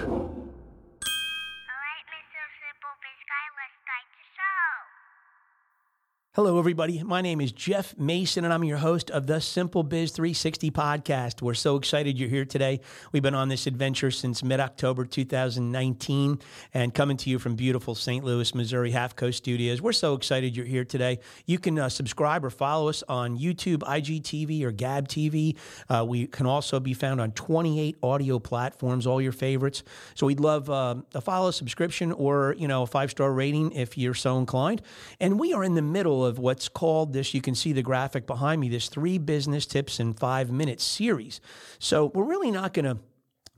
Thank you. Hello, everybody. My name is Jeff Mason, and I'm your host of the Simple Biz 360 podcast. We're so excited you're here today. We've been on this adventure since mid October 2019 and coming to you from beautiful St. Louis, Missouri Half Coast Studios. We're so excited you're here today. You can uh, subscribe or follow us on YouTube, IGTV, or Gab TV. Uh, we can also be found on 28 audio platforms, all your favorites. So we'd love uh, a follow, subscription, or you know a five star rating if you're so inclined. And we are in the middle of what's called this. You can see the graphic behind me. This three business tips in five minutes series. So we're really not going to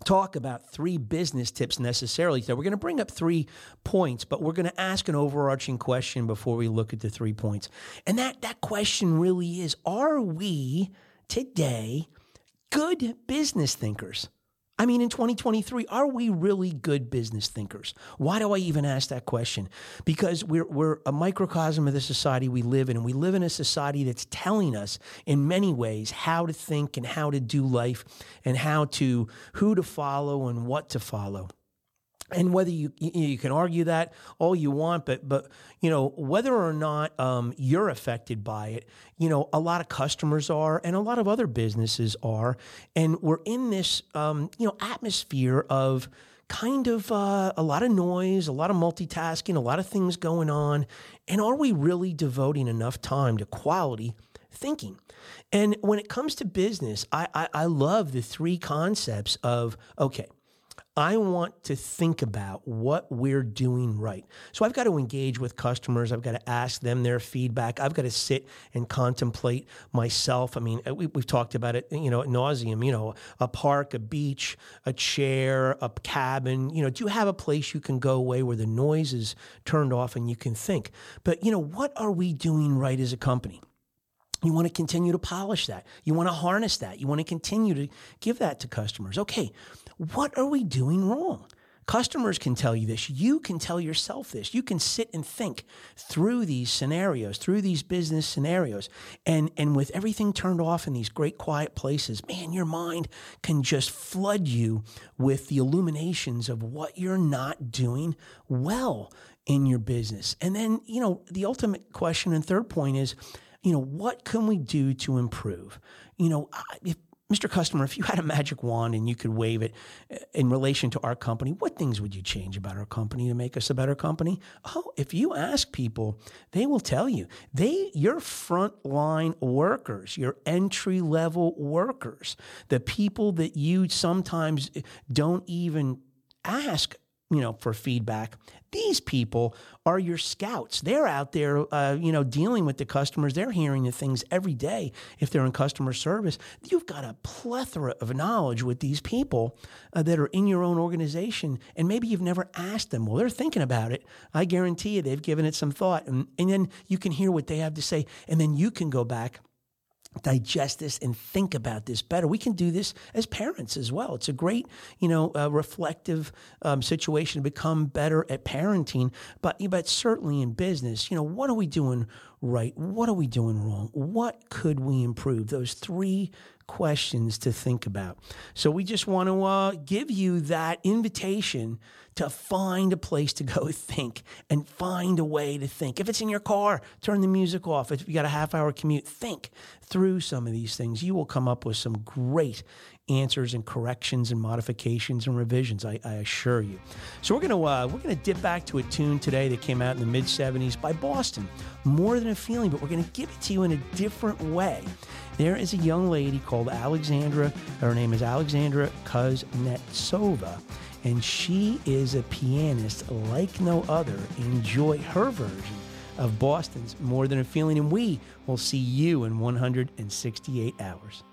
talk about three business tips necessarily. So we're going to bring up three points, but we're going to ask an overarching question before we look at the three points. And that that question really is are we today good business thinkers? I mean, in 2023, are we really good business thinkers? Why do I even ask that question? Because we're, we're a microcosm of the society we live in, and we live in a society that's telling us in many ways how to think and how to do life and how to, who to follow and what to follow and whether you you can argue that all you want, but but you know whether or not um, you're affected by it, you know a lot of customers are, and a lot of other businesses are, and we're in this um, you know atmosphere of kind of uh, a lot of noise, a lot of multitasking, a lot of things going on, and are we really devoting enough time to quality thinking? And when it comes to business, I, I, I love the three concepts of okay I want to think about what we're doing right. So I've got to engage with customers. I've got to ask them their feedback. I've got to sit and contemplate myself. I mean, uh, we, have talked about it, you know, at nauseum. You know, a park, a beach, a chair, a cabin. You know, do you have a place you can go away where the noise is turned off and you can think? But you know, what are we doing right as a company? You want to continue to polish that. You want to harness that. You want to continue to give that to customers. Okay, what are we doing wrong? Customers can tell you this. You can tell yourself this. You can sit and think through these scenarios, through these business scenarios. And, and with everything turned off in these great quiet places, man, your mind can just flood you with the illuminations of what you're not doing well in your business. And then, you know, the ultimate question and third point is, you know, what can we do to improve? You know, if Mr. Customer, if you had a magic wand and you could wave it uh, in relation to our company, what things would you change about our company to make us a better company? Oh, if you ask people, they will tell you. They your frontline workers, your entry level workers, the people that you sometimes don't even ask you know, for feedback. These people are your scouts. They're out there, uh, you know, dealing with the customers. They're hearing the things every day if they're in customer service. You've got a plethora of knowledge with these people uh, that are in your own organization, and maybe you've never asked them. Well, they're thinking about it. I guarantee you they've given it some thought. And, and then you can hear what they have to say, and then you can go back digest this and think about this better. We can do this as parents as well. It's a great, you know, uh, reflective um, situation to become better at parenting. But but certainly in business, you know, what are we doing right? What are we doing wrong? What could we improve? Those three questions to think about. So we just want to uh, give you that invitation to find a place to go think and find a way to think. If it's in your car, turn the music off. If you got a half hour commute, think through some of these things. You will come up with some great answers and corrections and modifications and revisions. I, I assure you. So we're gonna uh, we're gonna dip back to a tune today that came out in the mid '70s by Boston. More than a feeling, but we're gonna give it to you in a different way. There is a young lady called Alexandra. Her name is Alexandra Kuznetsova and she is a pianist like no other. Enjoy her version of Boston's More Than a Feeling, and we will see you in 168 hours.